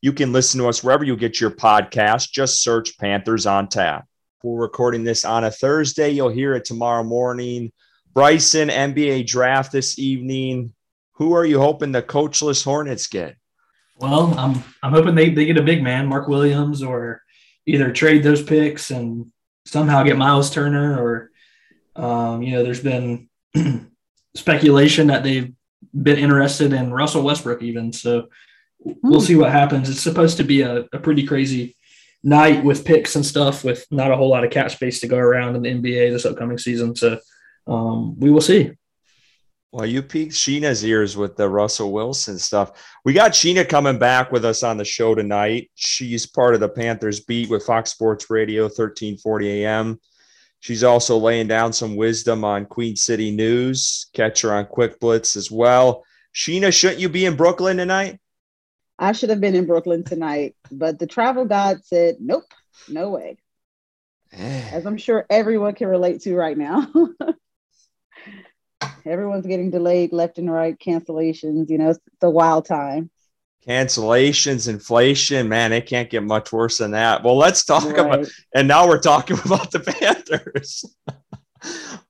You can listen to us wherever you get your podcast. Just search Panthers on Tap. We're recording this on a Thursday. You'll hear it tomorrow morning. Bryson, NBA draft this evening. Who are you hoping the coachless Hornets get? Well, I'm I'm hoping they, they get a big man, Mark Williams, or either trade those picks and somehow get Miles Turner, or um, you know, there's been speculation that they've been interested in Russell Westbrook, even. So we'll see what happens. It's supposed to be a, a pretty crazy night with picks and stuff, with not a whole lot of cap space to go around in the NBA this upcoming season. So um, we will see. Well, you piqued Sheena's ears with the Russell Wilson stuff. We got Sheena coming back with us on the show tonight. She's part of the Panthers beat with Fox Sports Radio, 1340 AM. She's also laying down some wisdom on Queen City News. Catch her on Quick Blitz as well. Sheena, shouldn't you be in Brooklyn tonight? I should have been in Brooklyn tonight, but the travel god said, nope, no way. Eh. As I'm sure everyone can relate to right now. Everyone's getting delayed left and right, cancellations, you know, it's a wild time. Cancellations, inflation, man, it can't get much worse than that. Well, let's talk right. about, and now we're talking about the Panthers.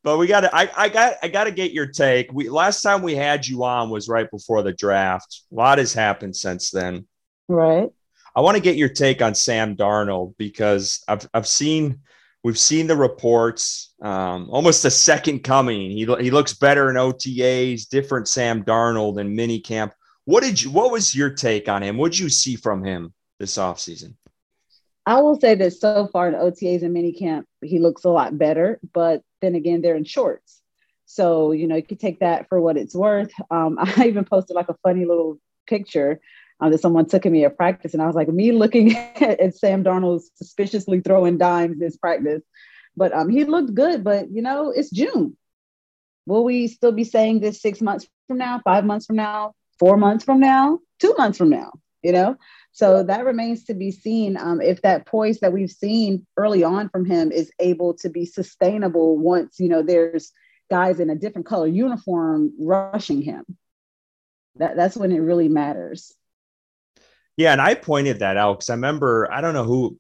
But we got to, I, I got, I got to get your take. We last time we had you on was right before the draft. A lot has happened since then. Right. I want to get your take on Sam Darnold because I've, I've seen We've seen the reports, um, almost a second coming. He, he looks better in OTAs, different Sam Darnold in mini camp. What did you, what was your take on him? What did you see from him this offseason? I will say that so far in OTAs and mini camp, he looks a lot better, but then again, they're in shorts. So, you know, you could take that for what it's worth. Um, I even posted like a funny little picture um, that someone took of me at practice, and I was like, me looking at, at Sam Darnold suspiciously throwing dimes this practice, but um, he looked good. But you know, it's June. Will we still be saying this six months from now, five months from now, four months from now, two months from now? You know, so that remains to be seen um, if that poise that we've seen early on from him is able to be sustainable once you know there's guys in a different color uniform rushing him. That, that's when it really matters. Yeah, and I pointed that out because I remember I don't know who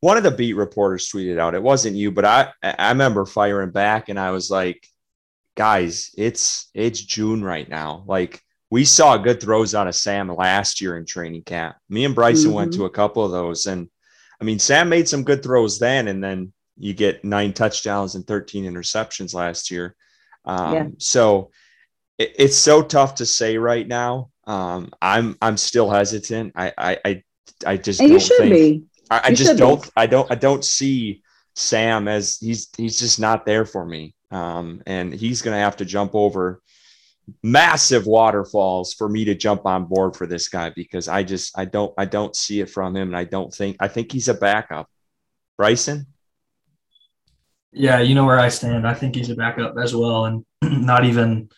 one of the beat reporters tweeted out. It wasn't you, but I I remember firing back and I was like, guys, it's it's June right now. Like we saw good throws out of Sam last year in training camp. Me and Bryson mm-hmm. went to a couple of those, and I mean Sam made some good throws then, and then you get nine touchdowns and 13 interceptions last year. Um, yeah. So it, it's so tough to say right now. Um, I'm I'm still hesitant. I I I, I just and you should think, be. I, I just don't be. I don't I don't see Sam as he's he's just not there for me. Um, and he's gonna have to jump over massive waterfalls for me to jump on board for this guy because I just I don't I don't see it from him and I don't think I think he's a backup. Bryson? Yeah, you know where I stand. I think he's a backup as well and not even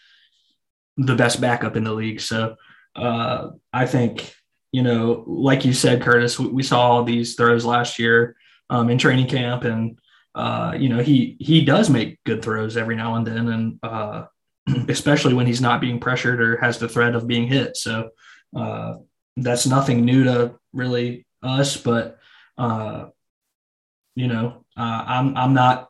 the best backup in the league. So uh, I think, you know, like you said, Curtis, we, we saw these throws last year um, in training camp, and uh, you know, he he does make good throws every now and then, and uh, especially when he's not being pressured or has the threat of being hit. So uh, that's nothing new to really us, but uh, you know, uh, I'm I'm not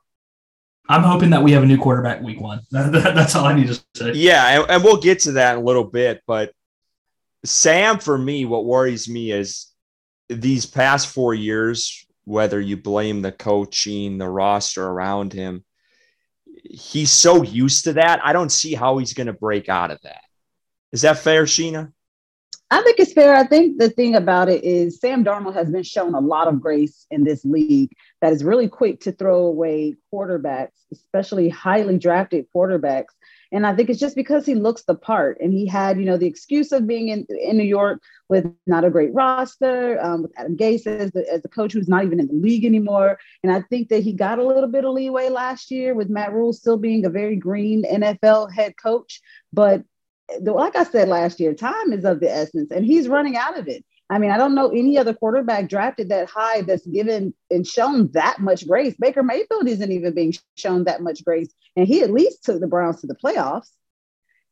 I'm hoping that we have a new quarterback week one. that's all I need to say. Yeah, and, and, we'll get to that in a little bit. But Sam, for me, what worries me is these past four years, whether you blame the coaching, the roster around him, he's so used to that. I don't see how he's going to break out of that. Is that fair, Sheena? I think it's fair. I think the thing about it is Sam Darnold has been shown a lot of grace in this league that is really quick to throw away quarterbacks, especially highly drafted quarterbacks. And I think it's just because he looks the part and he had, you know, the excuse of being in, in New York with not a great roster, um, with Adam Gase as the, as the coach who's not even in the league anymore. And I think that he got a little bit of leeway last year with Matt Rhule still being a very green NFL head coach. But like I said last year, time is of the essence and he's running out of it. I mean, I don't know any other quarterback drafted that high that's given and shown that much grace. Baker Mayfield isn't even being shown that much grace, and he at least took the Browns to the playoffs.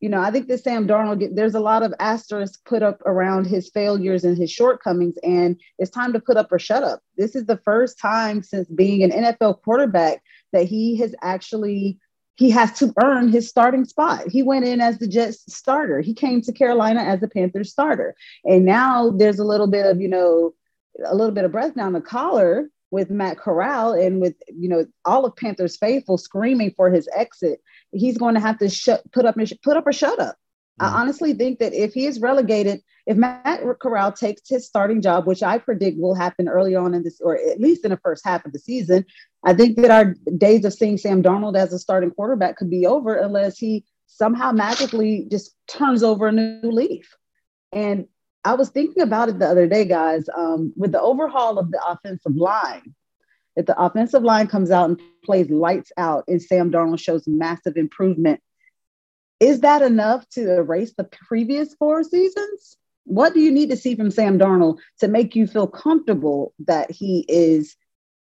You know, I think that Sam Darnold, there's a lot of asterisks put up around his failures and his shortcomings, and it's time to put up or shut up. This is the first time since being an NFL quarterback that he has actually he has to earn his starting spot. He went in as the Jets starter. He came to Carolina as the Panthers starter. And now there's a little bit of, you know, a little bit of breath down the collar with Matt Corral and with, you know, all of Panthers faithful screaming for his exit. He's going to have to shut, put up, put up or shut up. I mm-hmm. honestly think that if he is relegated, if Matt Corral takes his starting job, which I predict will happen early on in this, or at least in the first half of the season, I think that our days of seeing Sam Darnold as a starting quarterback could be over unless he somehow magically just turns over a new leaf. And I was thinking about it the other day, guys, um, with the overhaul of the offensive line. If the offensive line comes out and plays lights out and Sam Darnold shows massive improvement is that enough to erase the previous four seasons? What do you need to see from Sam Darnold to make you feel comfortable that he is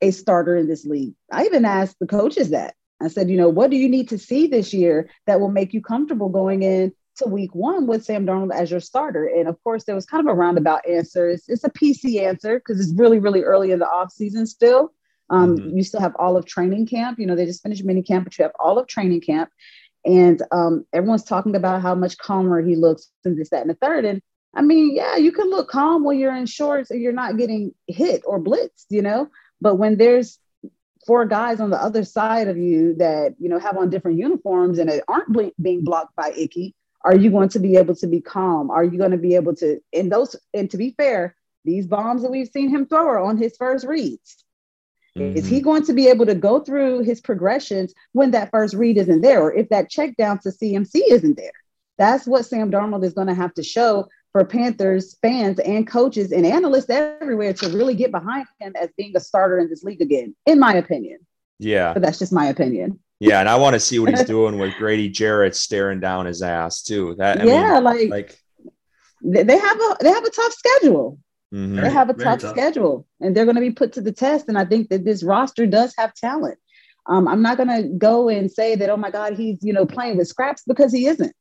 a starter in this league? I even asked the coaches that. I said, you know, what do you need to see this year that will make you comfortable going in to week one with Sam Darnold as your starter? And of course, there was kind of a roundabout answer. It's, it's a PC answer because it's really, really early in the off season still. Um, mm-hmm. You still have all of training camp. You know, they just finished mini camp, but you have all of training camp. And um, everyone's talking about how much calmer he looks and this, that, and the third. And I mean, yeah, you can look calm when you're in shorts and you're not getting hit or blitzed, you know. But when there's four guys on the other side of you that you know have on different uniforms and aren't being blocked by Ickey, are you going to be able to be calm? Are you going to be able to? And those, and to be fair, these bombs that we've seen him throw are on his first reads. Mm-hmm. Is he mm-hmm. going to be able to go through his progressions when that first read isn't there, or if that check down to CMC isn't there? That's what Sam Darnold is going to have to show for Panthers fans and coaches and analysts everywhere to really get behind him as being a starter in this league again, in my opinion. Yeah. But that's just my opinion. Yeah, and I want to see what he's doing with Grady Jarrett staring down his ass too. That I yeah, mean, like like they have a they have a tough schedule. Mm-hmm. They have a tough, tough, schedule and they're going to be put to the test. And I think that this roster does have talent. Um, I'm not going to go and say that, oh my God, he's, you know, playing with scraps because he isn't.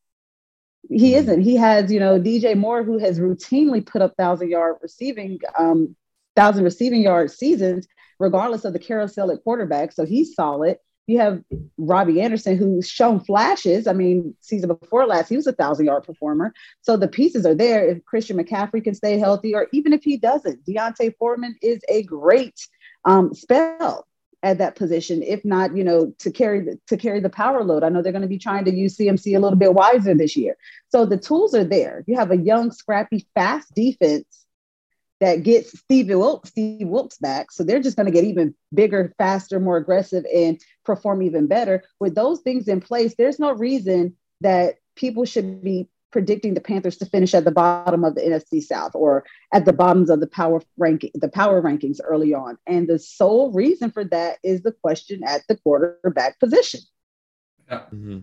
He mm-hmm. isn't. He has, you know, DJ Moore, who has routinely put up thousand yard receiving, um, thousand receiving yard seasons, regardless of the carousel at quarterback. So he's solid. You have Robbie Anderson, who's shown flashes. I mean, season before last, he was a thousand yard performer. So the pieces are there. If Christian McCaffrey can stay healthy, or even if he doesn't, D'Onta Foreman is a great um, spell at that position. If not, you know, to carry the, to carry the power load. I know they're going to be trying to use CMC a little bit wiser this year. So the tools are there. You have a young, scrappy, fast defense that gets Steve Wilks, Steve Wilks back. So they're just going to get even bigger, faster, more aggressive, and perform even better. With those things in place, there's no reason that people should be predicting the Panthers to finish at the bottom of the NFC South or at the bottoms of the power ranking, the power rankings early on. And the sole reason for that is the question at the quarterback position. Yeah. Mm-hmm.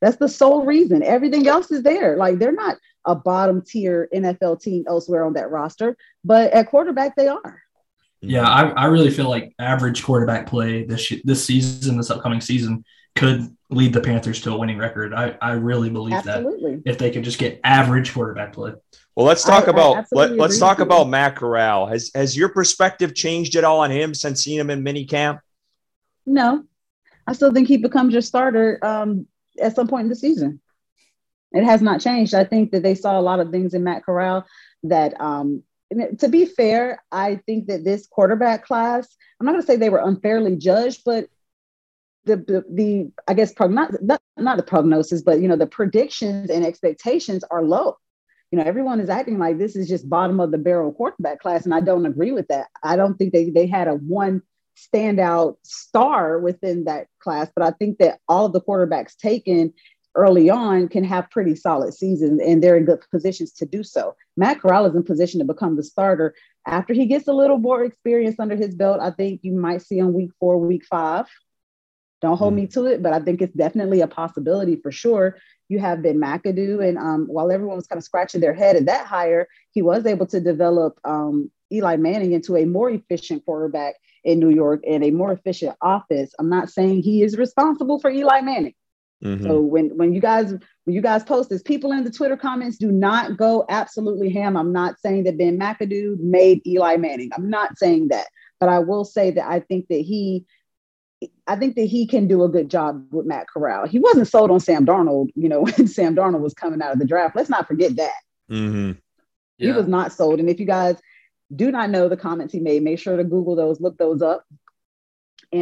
That's the sole reason. Everything else is there. Like they're not a bottom tier NFL team elsewhere on that roster, but at quarterback they are. Yeah, I, I really feel like average quarterback play this this season, this upcoming season, could lead the Panthers to a winning record. I, I really believe Absolutely. that if they could just get average quarterback play. Well, let's talk I, about I let, us talk about Matt Corral. Has has your perspective changed at all on him since seeing him in mini camp? No, I still think he becomes your starter um, at some point in the season. It has not changed. I think that they saw a lot of things in Matt Corral that, um, to be fair, I think that this quarterback class, I'm not going to say they were unfairly judged, but the, the, the I guess prognosis, not, not the prognosis, but you know the predictions and expectations are low. You you know, everyone is acting like this is just bottom of the barrel quarterback class, and I don't agree with that. I don't think they they had a one standout star within that class, but I think that all of the quarterbacks taken early on can have pretty solid seasons and they're in good positions to do so. Matt Corral is in position to become the starter after he gets a little more experience under his belt. I think you might see him week four, week five. Don't hold mm. me to it, but I think it's definitely a possibility for sure. You have Ben McAdoo, and um, while everyone was kind of scratching their head at that hire, he was able to develop um, Eli Manning into a more efficient quarterback in New York and a more efficient offense. I'm not saying he is responsible for Eli Manning. Mm-hmm. So when when you guys when you guys post this, people in the Twitter comments do not go absolutely ham. I'm not saying that Ben McAdoo made Eli Manning. I'm not saying that, but I will say that I think that he I think that he can do a good job with Matt Corral. He wasn't sold on Sam Darnold, you know, when Sam Darnold was coming out of the draft. Let's not forget that. Mm-hmm. Yeah. He was not sold. And if you guys do not know the comments he made, make sure to Google those, look those up.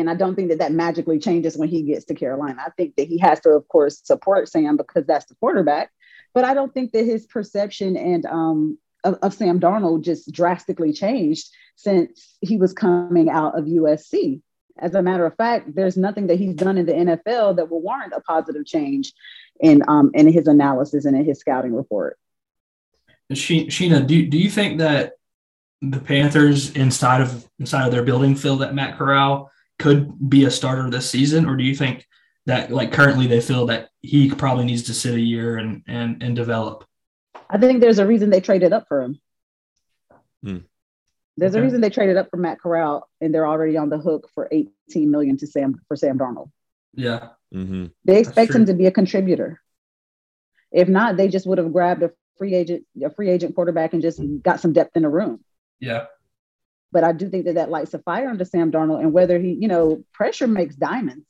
And I don't think that that magically changes when he gets to Carolina. I think that he has to, of course, support Sam because that's the quarterback. But I don't think that his perception and um, of, of Sam Darnold just drastically changed since he was coming out of USC. As a matter of fact, there's nothing that he's done in the NFL that will warrant a positive change in um, in his analysis and in his scouting report. Sheena, do, do you think that the Panthers inside of inside of their building feel that Matt Corral could be a starter this season, or do you think that like currently they feel that he probably needs to sit a year and and and develop? I think there's a reason they traded up for him. Hmm. There's okay. a reason they traded up for Matt Corral, and they're already on the hook for 18 million to Sam for Sam Darnold. Yeah, mm-hmm. they expect him to be a contributor. If not, they just would have grabbed a free agent, a free agent quarterback, and just got some depth in the room. Yeah, but I do think that that lights a fire under Sam Darnold, and whether he, you know, pressure makes diamonds.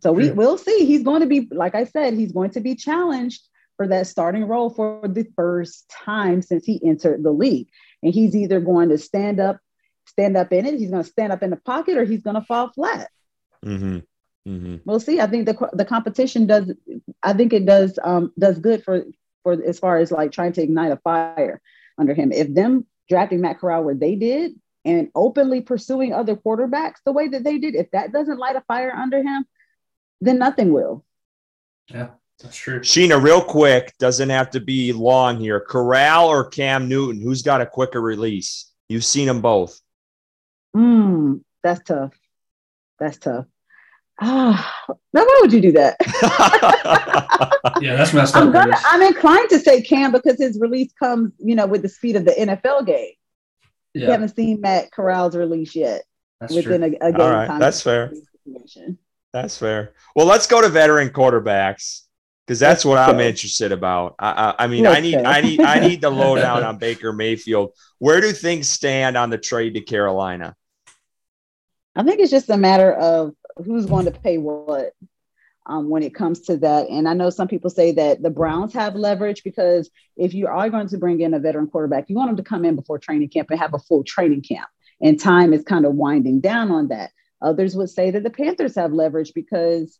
So we will see. He's going to be, like I said, he's going to be challenged for that starting role for the first time since he entered the league. And he's either going to stand up, stand up in it, he's going to stand up in the pocket, or he's going to fall flat. Mm-hmm. Mm-hmm. We'll see. I think the the competition does. I think it does um, does good for for as far as like trying to ignite a fire under him. If them drafting Matt Corral where they did and openly pursuing other quarterbacks the way that they did, if that doesn't light a fire under him, then nothing will. Yeah, that's true. Sheena, real quick, doesn't have to be long here. Corral or Cam Newton, who's got a quicker release? You've seen them both. Hmm, that's tough. That's tough. Ah, now why would you do that? yeah, that's messed up. I'm, gonna, I'm inclined to say Cam because his release comes, you know, with the speed of the NFL game. Yeah. We haven't seen Matt Corral's release yet that's within a, a, game. All right, that's fair. That's fair. Well, let's go to veteran quarterbacks because that's what I'm interested about. I, I, I mean, I need, I need, I need the lowdown on Baker Mayfield. Where do things stand on the trade to Carolina? I think it's just a matter of who's going to pay what um, when it comes to that. And I know some people say that the Browns have leverage because if you are going to bring in a veteran quarterback, you want them to come in before training camp and have a full training camp. And time is kind of winding down on that. Others would say that the Panthers have leverage because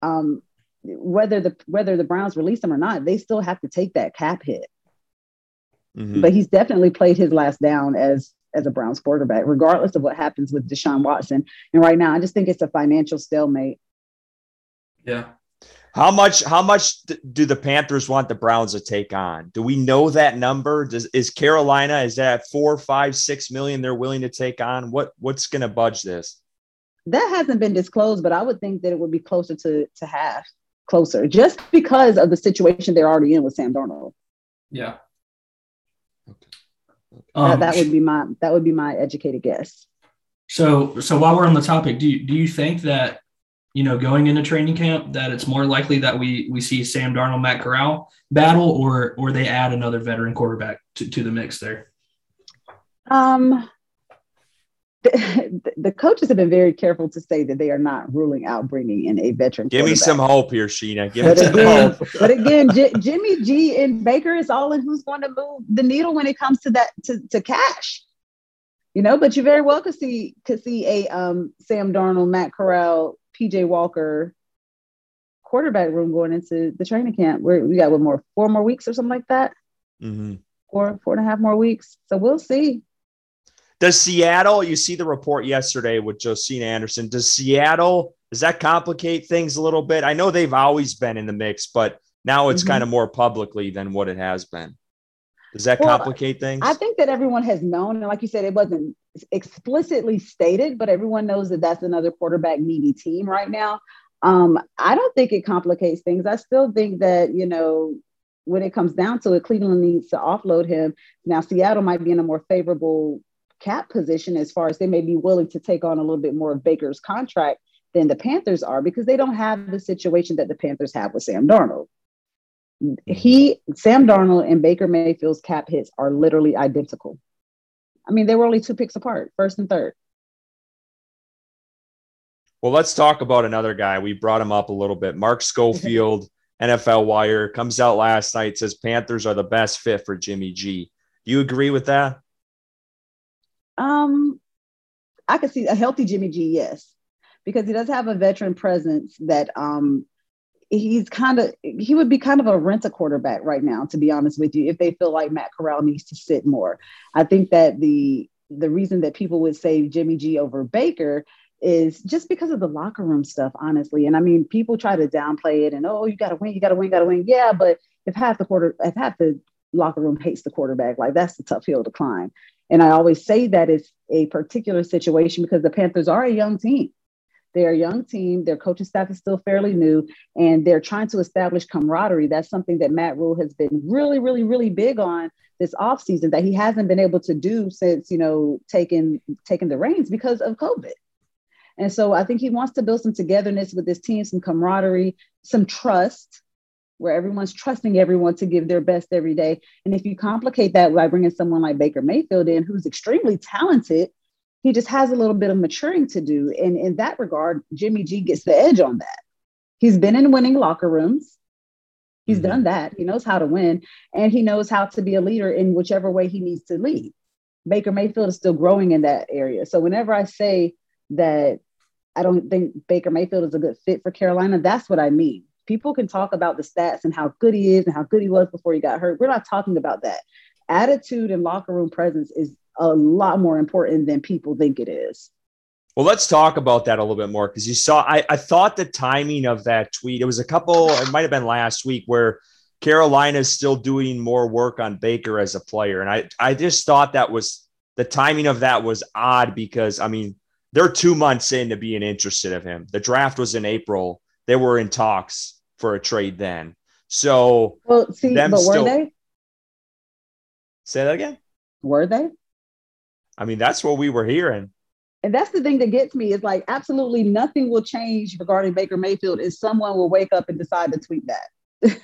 um, whether the whether the Browns release him or not, they still have to take that cap hit. Mm-hmm. But he's definitely played his last down as as a Browns quarterback, regardless of what happens with Deshaun Watson. And right now, I just think it's a financial stalemate. Yeah. How much? How much do the Panthers want the Browns to take on? Do we know that number? Does is Carolina is that four, five, six million they're willing to take on? What what's going to budge this? That hasn't been disclosed, but I would think that it would be closer to to half, closer, just because of the situation they're already in with Sam Darnold. Yeah. Um, that, that would be my that would be my educated guess. So so while we're on the topic, do you, do you think that you know going into training camp that it's more likely that we we see Sam Darnold, Matt Corral battle, or or they add another veteran quarterback to, to the mix there? Um, the, the, coaches have been very careful to say that they are not ruling out bringing in a veteran. Give me some hope here, Sheena. Give but me again, some hope. but again, J- Jimmy G and Baker is all in who's going to move the needle when it comes to that to, to cash. You know, but you very well could see could see a um, Sam Darnold, Matt Corral, PJ Walker quarterback room going into the training camp. Where we got one more four more weeks or something like that. mm-hmm. four four and a half more weeks. So we'll see. Does Seattle? You see the report yesterday with Josina Anderson. Does Seattle? Does that complicate things a little bit? I know they've always been in the mix, but now it's mm-hmm. kind of more publicly than what it has been. Does that well, complicate things? I think that everyone has known, and like you said, it wasn't explicitly stated, but everyone knows that that's another quarterback needy team right now. Um, I don't think it complicates things. I still think that you know when it comes down to it, Cleveland needs to offload him. Now, Seattle might be in a more favorable cap position as far as they may be willing to take on a little bit more of Baker's contract than the Panthers are because they don't have the situation that the Panthers have with Sam Darnold. He, Sam Darnold, and Baker Mayfield's cap hits are literally identical. I mean, they were only two picks apart, first and third. Well, let's talk about another guy. We brought him up a little bit. Mark Schofield, NFL Wire, comes out last night, says Panthers are the best fit for Jimmy G. Do you agree with that? Um, I could see a healthy Jimmy G, yes, because he does have a veteran presence that um he's kind of he would be kind of a rent a quarterback right now, to be honest with you, if they feel like Matt Corral needs to sit more. I think that the the reason that people would say Jimmy G over Baker is just because of the locker room stuff, honestly. And I mean, people try to downplay it and oh, you gotta win, you gotta win, gotta win. Yeah, but if half the quarter if half the locker room hates the quarterback, like that's the tough hill to climb. And I always say that it's a particular situation because the Panthers are a young team. They're a young team. Their coaching staff is still fairly new, and they're trying to establish camaraderie. That's something that Matt Rhule has been really, really, really big on this offseason that he hasn't been able to do since, you know, taking taking the reins because of COVID. And so I think he wants to build some togetherness with this team, some camaraderie, some trust, where everyone's trusting everyone to give their best every day. And if you complicate that by bringing someone like Baker Mayfield in, who's extremely talented, he just has a little bit of maturing to do. And in that regard, Jimmy G gets the edge on that. He's been in winning locker rooms. He's mm-hmm. done that. He knows how to win and he knows how to be a leader in whichever way he needs to lead. Baker Mayfield is still growing in that area. So whenever I say that I don't think Baker Mayfield is a good fit for Carolina, that's what I mean. People can talk about the stats and how good he is and how good he was before he got hurt. We're not talking about that. Attitude and locker room presence is a lot more important than people think it is. Well, let's talk about that a little bit more because you saw, I, I thought the timing of that tweet, it was a couple, it might have been last week where Carolina is still doing more work on Baker as a player. And I, I just thought that was the timing of that was odd because, I mean, they're two months into being interested of him. The draft was in April. They were in talks for a trade then. So, well, see, but were still, they? Say that again. Were they? I mean, that's what we were hearing. And that's the thing that gets me is like absolutely nothing will change regarding Baker Mayfield if someone will wake up and decide to tweet that.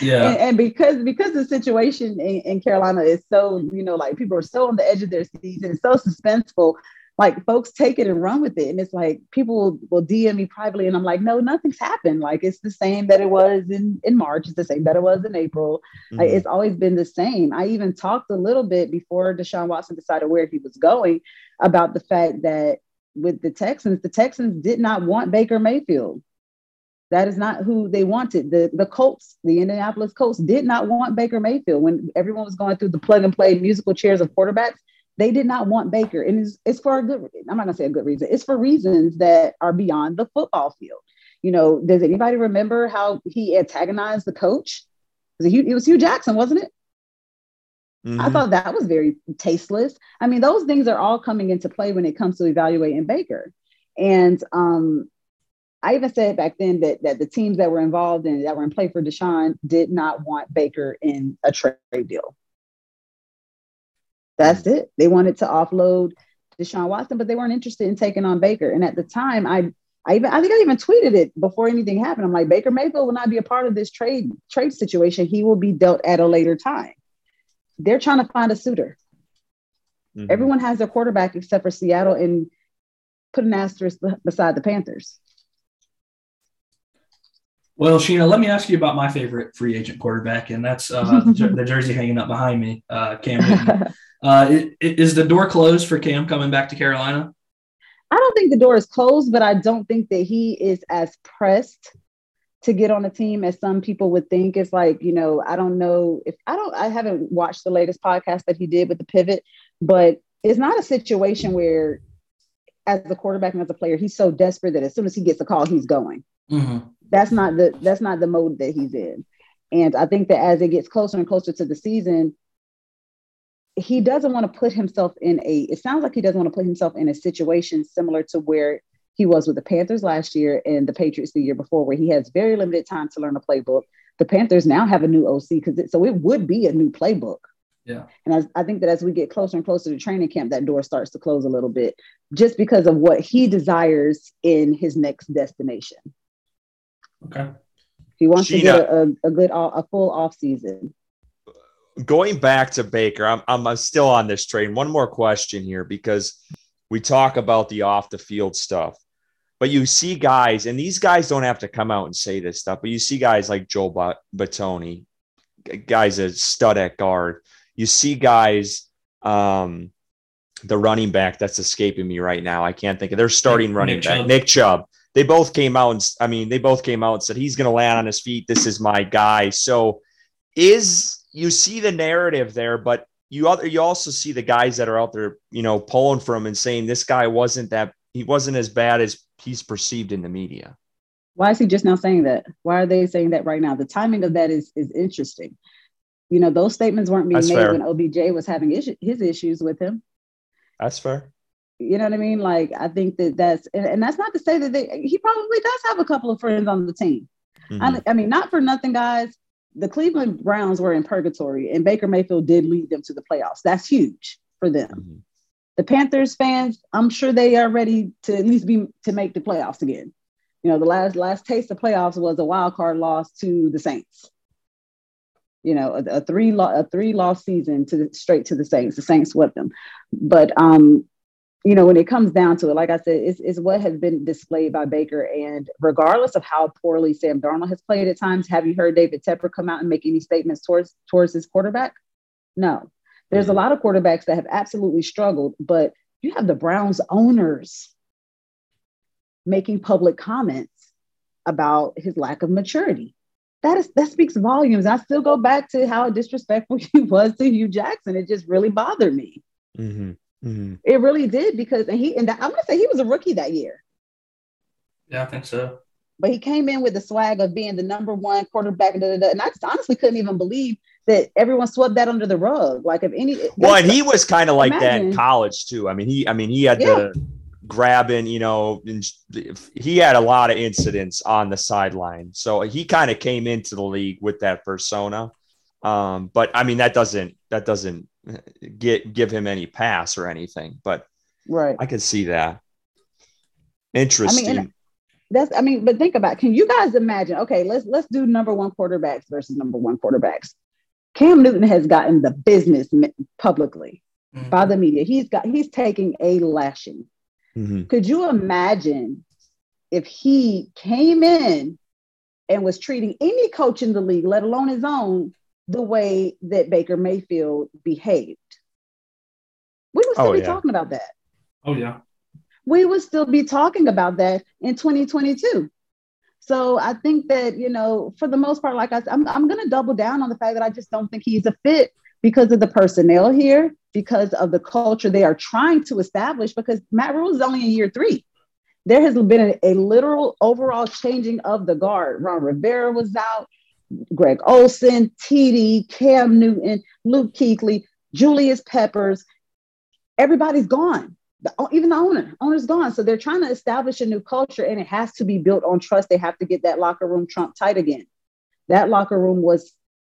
yeah. And, and, because because the situation in, in, Carolina is so, you know, like people are so on the edge of their seats and it's so suspenseful like folks take it and run with it. And it's like people will, will DM me privately and I'm like, no, nothing's happened. Like it's the same that it was in, in March. It's the same that it was in April. Mm-hmm. Like, it's always been the same. I even talked a little bit before Deshaun Watson decided where he was going about the fact that with the Texans, the Texans did not want Baker Mayfield. That is not who they wanted. The the Colts, the Indianapolis Colts, did not want Baker Mayfield when everyone was going through the plug and play musical chairs of quarterbacks. They did not want Baker, and it's, it's for a good. Reason, I'm not gonna say a good reason. It's for reasons that are beyond the football field. You know, does anybody remember how he antagonized the coach? It was, Hue, it was Hue Jackson, wasn't it? Mm-hmm. I thought that was very tasteless. I mean, those things are all coming into play when it comes to evaluating Baker. And um, I even said back then that that the teams that were involved in that were in play for Deshaun did not want Baker in a trade deal. That's it. They wanted to offload Deshaun Watson, but they weren't interested in taking on Baker. And at the time, I I even I think I even tweeted it before anything happened. I'm like, Baker Mayfield will not be a part of this trade trade situation. He will be dealt at a later time. They're trying to find a suitor. Mm-hmm. Everyone has their quarterback except for Seattle and put an asterisk beside the Panthers. Well, Sheena, let me ask you about my favorite free agent quarterback, and that's uh, the jersey hanging up behind me, uh, Cam. Uh, is the door closed for Cam coming back to Carolina? I don't think the door is closed, but I don't think that he is as pressed to get on a team as some people would think. It's like, you know, I don't know if I don't, I haven't watched the latest podcast that he did with the pivot, but it's not a situation where as the quarterback and as a player, he's so desperate that as soon as he gets a call, he's going. Mm-hmm. That's not the that's not the mode that he's in. And I think that as it gets closer and closer to the season, he doesn't want to put himself in a it sounds like he doesn't want to put himself in a situation similar to where he was with the Panthers last year and the Patriots the year before, where he has very limited time to learn a playbook. The Panthers now have a new OC because so it would be a new playbook. Yeah. And as, I think that as we get closer and closer to training camp, that door starts to close a little bit just because of what he desires in his next destination. Okay. He wants Sheena, to get a, a, good, a full off season. Going back to Baker, I'm, I'm still on this train. One more question here because we talk about the off the field stuff, but you see guys, and these guys don't have to come out and say this stuff, but you see guys like Joe Bitonio, guys a stud at guard. You see guys, um, the running back that's escaping me right now. I can't think of their starting Nick, running Nick back, Chubb. Nick Chubb they both came out and I mean, they both came out and said he's going to land on his feet. This is my guy. So is you see the narrative there, but you other you also see the guys that are out there, you know, pulling for him and saying this guy wasn't that he wasn't as bad as he's perceived in the media. Why is he just now saying that? Why are they saying that right now? The timing of that is is interesting. You know, those statements weren't being That's made fair. when OBJ was having his issues with him. That's fair. You know what I mean? Like, I think that that's, and, and, that's not to say that they, he probably does have a couple of friends on the team. Mm-hmm. I, I mean, not for nothing, guys. The Cleveland Browns were in purgatory, and Baker Mayfield did lead them to the playoffs. That's huge for them. Mm-hmm. The Panthers fans, I'm sure they are ready to at least be to make the playoffs again. You know, the last last taste of playoffs was a wild card loss to the Saints. You know, a, a three lo- a three loss season to the, straight to the Saints. The Saints swept them, but um, you know, when it comes down to it, like I said, it's, it's what has been displayed by Baker. And regardless of how poorly Sam Darnold has played at times, have you heard David Tepper come out and make any statements towards towards his quarterback? No. There's a mm-hmm. lot of quarterbacks that have absolutely struggled, but you have the Browns owners making public comments about his lack of maturity. That is that speaks volumes. I still go back to how disrespectful he was to Hue Jackson. It just really bothered me. Mm-hmm. Mm-hmm. It really did because and he and I'm gonna say he was a rookie that year. Yeah, I think so. But he came in with the swag of being the number one quarterback, da, da, da, and I just honestly couldn't even believe that everyone swept that under the rug. Like if any, well, and he was kind of like imagine. that in college too. I mean, he, I mean, he had yeah. the grabbing, you know, he had a lot of incidents on the sideline, so he kind of came into the league with that persona. Um, but I mean, that doesn't that doesn't get give him any pass or anything. But right, I could see that. Interesting. I mean, that's I mean, but think about it. can you guys imagine? Okay, let's let's do number one quarterbacks versus number one quarterbacks. Cam Newton has gotten the business publicly mm-hmm. by the media. He's got he's taking a lashing. Mm-hmm. Could you imagine if he came in and was treating any coach in the league, let alone his own, the way that Baker Mayfield behaved. We would still oh, be yeah. talking about that. Oh, yeah. We would still be talking about that in 2022. So I think that, you know, for the most part, like I said, I'm, I'm going to double down on the fact that I just don't think he's a fit because of the personnel here, because of the culture they are trying to establish, because Matt Rhule is only in year three. There has been a, a literal overall changing of the guard. Ron Rivera was out. Greg Olsen, TD, Cam Newton, Luke Kuechly, Julius Peppers. Everybody's gone. The, even the owner, owner's gone. So they're trying to establish a new culture, and it has to be built on trust. They have to get that locker room trump tight again. That locker room was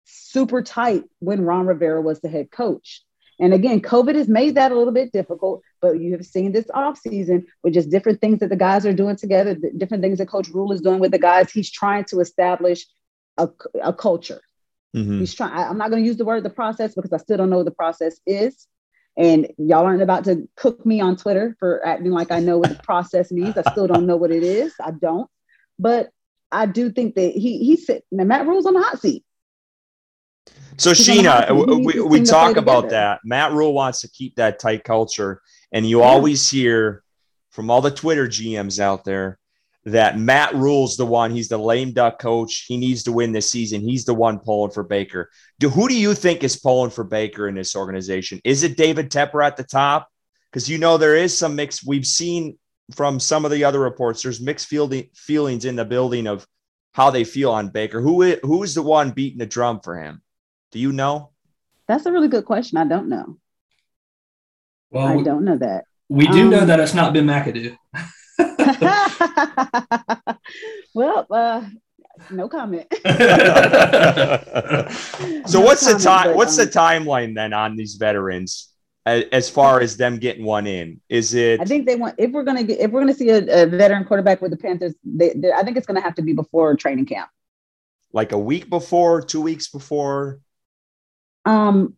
super tight when Ron Rivera was the head coach. And again, COVID has made that a little bit difficult, but you have seen this offseason with just different things that the guys are doing together, different things that Coach Rhule is doing with the guys. He's trying to establish a, a culture. Mm-hmm. He's trying. I'm not going to use the word the process because I still don't know what the process is. And y'all aren't about to cook me on Twitter for acting like I know what the process means. I still don't know what it is. I don't. But I do think that he he said Matt Rhule's on the hot seat. So He's Sheena, we, we talk about together. that. Matt Rhule wants to keep that tight culture, and you yeah. always hear from all the Twitter GMs out there that Matt Rhule's the one. He's the lame duck coach. He needs to win this season. He's the one pulling for Baker. Do, who do you think is pulling for Baker in this organization? Is it David Tepper at the top? Because you know there is some mix. We've seen from some of the other reports. There's mixed fielding, feelings in the building of how they feel on Baker. Who is, who is the one beating the drum for him? Do you know? That's a really good question. I don't know. Well, I don't know that. We do um, know that it's not Ben McAdoo. well, uh, no comment. so no what's comment, the time? What's um, the timeline then on these veterans? As far as them getting one in, is it? I think they want. If we're gonna get, if we're gonna see a, a veteran quarterback with the Panthers, they, they, I think it's gonna have to be before training camp. Like a week before, two weeks before. Um,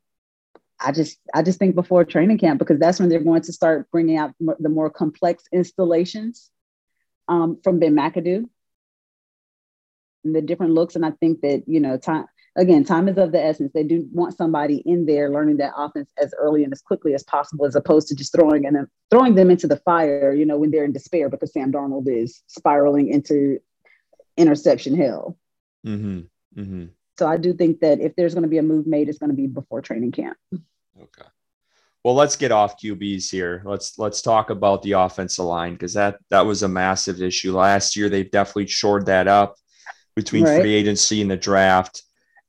I just I just think before training camp because that's when they're going to start bringing out the more complex installations um, from Ben McAdoo and the different looks. And I think that you know time again time is of the essence. They do want somebody in there learning that offense as early and as quickly as possible, as opposed to just throwing them throwing them into the fire. You know when they're in despair because Sam Darnold is spiraling into interception hell. Mm-hmm. Mm-hmm. So I do think that if there's going to be a move made, it's going to be before training camp. Okay. Well, let's get off QBs here. Let's let's talk about the offensive line because that that was a massive issue last year. They've definitely shored that up between right. free agency and the draft,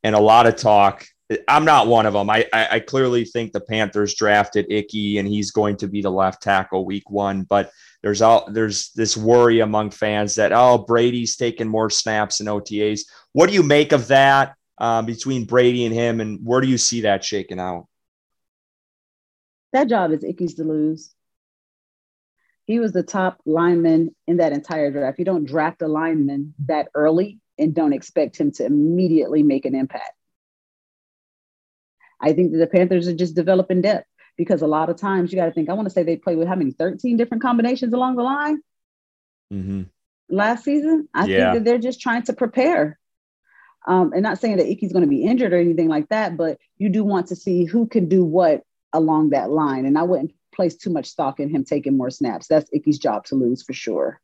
and a lot of talk. I'm not one of them. I, I, I clearly think the Panthers drafted Ickey and he's going to be the left tackle week one. But there's all there's this worry among fans that oh Brady's taking more snaps and OTAs. What do you make of that uh, between Brady and him, and where do you see that shaking out? That job is Ickey's to lose. He was the top lineman in that entire draft. You don't draft a lineman that early and don't expect him to immediately make an impact. I think that the Panthers are just developing depth because a lot of times you got to think, I want to say they played with how many, 13 different combinations along the line mm-hmm. last season. I yeah. think that they're just trying to prepare. Um, and not saying that Ickey's going to be injured or anything like that, but you do want to see who can do what along that line. And I wouldn't place too much stock in him taking more snaps. That's Ickey's job to lose for sure.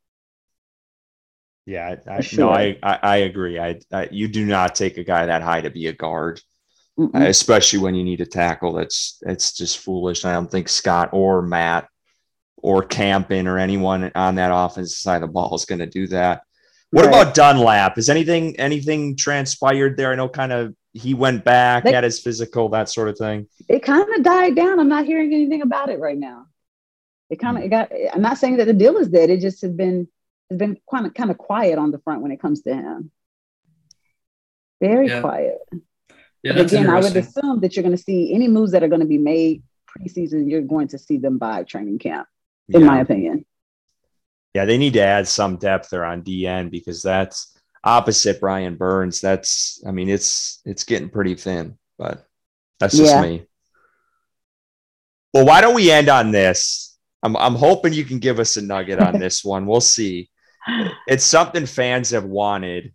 Yeah, I, sure. no, I, I, I agree. I, I, you do not take a guy that high to be a guard, uh, especially when you need a tackle. That's that's just foolish. I don't think Scott or Matt or Campen or anyone on that offensive side of the ball is going to do that. What right. about Dunlap? Is anything anything transpired there? I know kind of he went back, they, had his physical, that sort of thing. It kind of died down. I'm not hearing anything about it right now. It kind of hmm. it got. I'm not saying that the deal is dead. It just has been has been kind of kind of quiet on the front when it comes to him. Very yeah. quiet. Yeah, again, I would assume that you're going to see any moves that are going to be made preseason. You're going to see them by training camp, in yeah. my opinion. Yeah, they need to add some depth there on DN because that's opposite Brian Burns, that's I mean it's it's getting pretty thin, but that's just yeah. me. Well, why don't we end on this? I'm I'm hoping you can give us a nugget on this one. We'll see. It's something fans have wanted,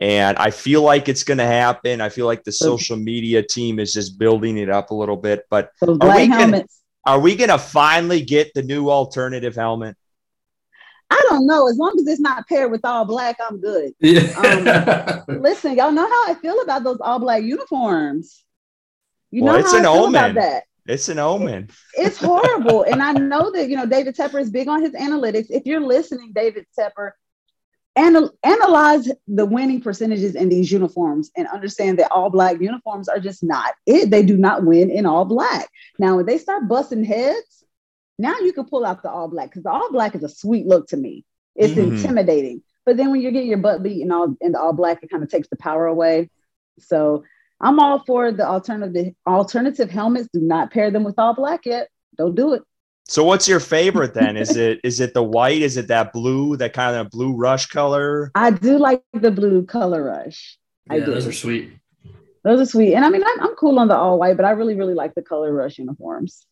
and I feel like it's going to happen. I feel like the social media team is just building it up a little bit. But are we, gonna, are we gonna finally get the new alternative helmet? I don't know. As long as it's not paired with all black, I'm good. Yeah. Um, listen, y'all know how I feel about those all black uniforms. You well, know it's how an I feel omen. about that. It's an omen. It's horrible. and I know that, you know, David Tepper is big on his analytics. If you're listening, David Tepper, anal- analyze the winning percentages in these uniforms and understand that all black uniforms are just not it. They do not win in all black. Now, when they start busting heads, now you can pull out the all black because the all black is a sweet look to me. It's mm-hmm. intimidating. But then when you're getting your butt beat and all in the all black, it kind of takes the power away. So I'm all for the alternative alternative helmets. Do not pair them with all black yet. Don't do it. So what's your favorite then? Is it is it the white? Is it that blue, that kind of blue rush color? I do like the blue color rush. Yeah, I do. Those are sweet. Those are sweet. And I mean, I'm, I'm cool on the all white, but I really, really like the color rush uniforms.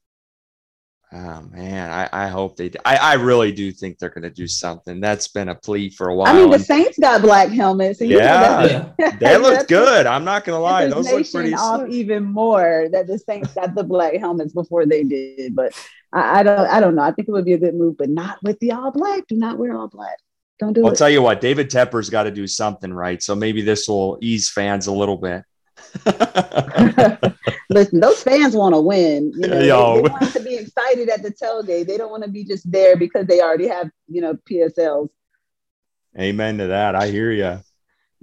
Oh man, I, I hope they. Do. I I really do think they're going to do something. That's been a plea for a while. I mean, the Saints got black helmets. So yeah, they looked good. I'm not going to lie; those look pretty. Off slick. even more that the Saints got the black helmets before they did, but I, I don't. I don't know. I think it would be a good move, but not with the all black. Do not wear all black. Don't do I'll it. tell you what, David Tepper's got to do something right. So maybe this will ease fans a little bit. Listen, those fans want to win. You know, Yo. they, they want to be excited at the tailgate. They don't want to be just there because they already have, you know, PSLs. Amen to that. I hear you.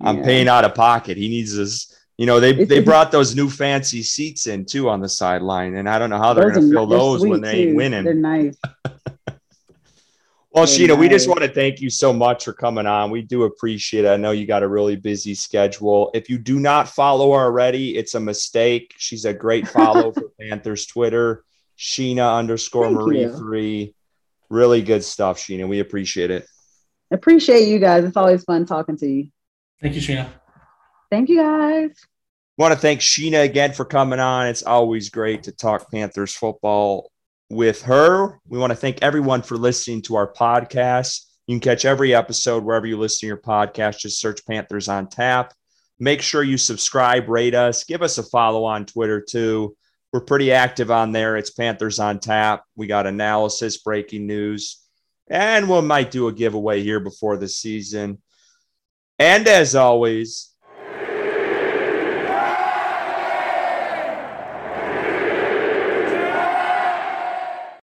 I'm Yeah. paying out of pocket. He needs this. You know, they they brought those new fancy seats in too on the sideline, and I don't know how they're going to fill those when they ain't winning. They're nice. Well, They're Sheena, we just want to thank you so much for coming on. We do appreciate it. I know you got a really busy schedule. If you do not follow her already, it's a mistake. She's a great follow for Panthers Twitter, Sheena underscore Thank Marie you. three. Really good stuff, Sheena. We appreciate it. Appreciate you guys. It's always fun talking to you. Thank you, Sheena. Thank you guys. want to thank Sheena again for coming on. It's always great to talk Panthers football with her. We want to thank everyone for listening to our podcast. You can catch every episode wherever you listen to your podcast. Just search Panthers on Tap. Make sure you subscribe, rate us, give us a follow on Twitter too. We're pretty active on there. It's Panthers on Tap. We got analysis, breaking news, and we might do a giveaway here before the season. And as always,